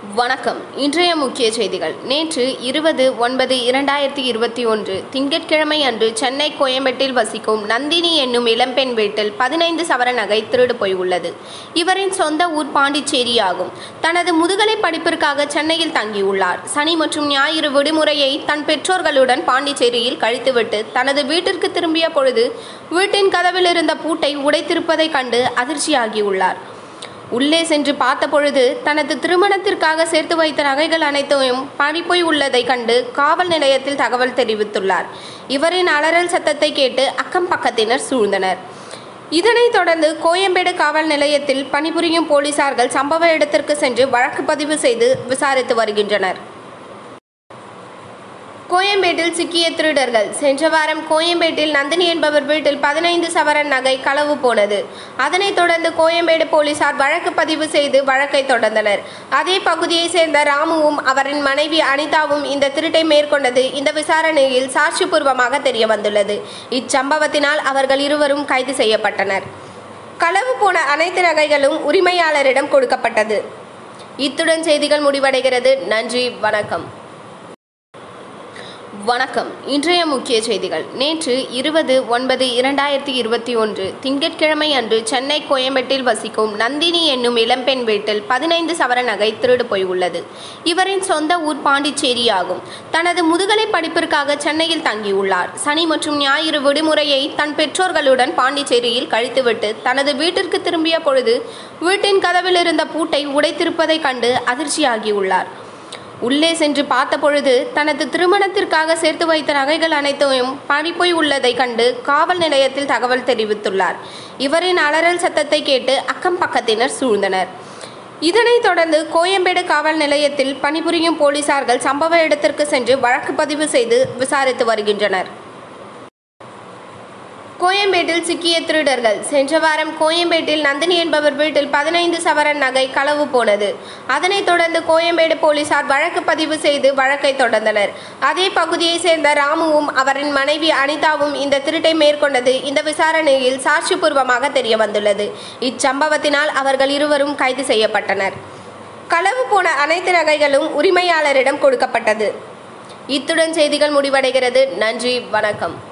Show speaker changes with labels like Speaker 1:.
Speaker 1: வணக்கம். இன்றைய முக்கிய செய்திகள். நேற்று இருபது ஒன்பது இரண்டாயிரத்தி இருபத்தி ஒன்று திங்கட்கிழமை அன்று சென்னை கோயம்பேட்டில் வசிக்கும் நந்தினி என்னும் இளம்பெண் வீட்டில் பதினைந்து சவர நகை திருடு போய் உள்ளது. இவரின் சொந்த ஊர் பாண்டிச்சேரி ஆகும் தனது முதுகலை படிப்பிற்காக சென்னையில் தங்கியுள்ளார். சனி மற்றும் ஞாயிறு விடுமுறையை தன் பெற்றோர்களுடன் பாண்டிச்சேரியில் கழித்துவிட்டு தனது வீட்டிற்கு திரும்பிய பொழுது வீட்டின் கதவில் இருந்த பூட்டை உடைத்திருப்பதைக் கண்டு அதிர்ச்சியாகியுள்ளார். உள்ளே சென்று பார்த்தபொழுது தனது திருமணத்திற்காக சேர்த்து வைத்த நகைகள் அனைத்தையும் பறிப்போய் உள்ளதை கண்டு காவல் நிலையத்தில் தகவல் தெரிவித்துள்ளார். இவரின் அலறல் சத்தத்தை கேட்டு அக்கம் பக்கத்தினர் சூழ்ந்தனர். இதனைத் தொடர்ந்து கோயம்பேடு காவல் நிலையத்தில் பணிபுரியும் போலீசார்கள் சம்பவ இடத்திற்கு சென்று வழக்கு பதிவு செய்து விசாரித்து வருகின்றனர். கோயம்பேட்டில் சிக்கிய திருடர்கள். சென்ற வாரம் கோயம்பேட்டில் நந்தினி என்பவர் வீட்டில் பதினைந்து சவரன் நகை களவு போனது. அதனைத் தொடர்ந்து கோயம்பேடு போலீசார் வழக்கு பதிவு செய்து வழக்கை தொடர்ந்தனர். அதே பகுதியைச் சேர்ந்த ராமுவும் அவரின் மனைவி அனிதாவும் இந்த திருட்டை மேற்கொண்டது இந்த விசாரணையில் சாட்சிபூர்வமாக தெரிய வந்துள்ளது இச்சம்பவத்தினால் அவர்கள் இருவரும் கைது செய்யப்பட்டனர். களவு போன அனைத்து நகைகளும் உரிமையாளரிடம் கொடுக்கப்பட்டது. இத்துடன் செய்திகள் முடிவடைகிறது. நன்றி. வணக்கம். வணக்கம். இன்றைய முக்கிய செய்திகள். நேற்று இருபது ஒன்பது இரண்டாயிரத்தி இருபத்தி ஒன்று திங்கட்கிழமை அன்று சென்னை கோயம்பேட்டில் வசிக்கும் நந்தினி என்னும் இளம்பெண் வீட்டில் பதினைந்து சவர நகை திருடு போய் உள்ளது. இவரின் சொந்த ஊர் பாண்டிச்சேரி ஆகும் தனது முதுகலை படிப்பிற்காக சென்னையில் தங்கியுள்ளார். சனி மற்றும் ஞாயிறு விடுமுறையை தன் பெற்றோர்களுடன் பாண்டிச்சேரியில் கழித்துவிட்டு தனது வீட்டிற்கு திரும்பிய பொழுது வீட்டின் கதவில் இருந்த பூட்டை உடைத்திருப்பதைக் கண்டு அதிர்ச்சியாகியுள்ளார். உள்ளே சென்று பார்த்தபொழுது தனது திருமணத்திற்காக சேர்த்து வைத்த நகைகள் அனைத்தையும் பறிப்போய் உள்ளதை கண்டு காவல் நிலையத்தில் தகவல் தெரிவித்துள்ளார். இவரின் அலறல் சத்தத்தை கேட்டு அக்கம் பக்கத்தினர் சூழ்ந்தனர். இதனைத் தொடர்ந்து கோயம்பேடு காவல் நிலையத்தில் பணிபுரியும் போலீசார்கள் சம்பவ இடத்திற்கு சென்று வழக்கு பதிவு செய்து விசாரித்து வருகின்றனர். கோயம்பேட்டில் சிக்கிய திருடர்கள். சென்ற வாரம் கோயம்பேட்டில் நந்தினி என்பவர் வீட்டில் பதினைந்து சவரன் நகை களவு போனது. அதனைத் தொடர்ந்து கோயம்பேடு போலீசார் வழக்கு பதிவு செய்து வழக்கை தொடர்ந்தனர். அதே பகுதியைச் சேர்ந்த ராமுவும் அவரின் மனைவி அனிதாவும் இந்த திருட்டை மேற்கொண்டது இந்த விசாரணையில் சாட்சிபூர்வமாக தெரிய வந்துள்ளது இச்சம்பவத்தினால் அவர்கள் இருவரும் கைது செய்யப்பட்டனர். களவு போன அனைத்து நகைகளும் உரிமையாளரிடம் கொடுக்கப்பட்டது. இத்துடன் செய்திகள் முடிவடைகிறது. நன்றி. வணக்கம்.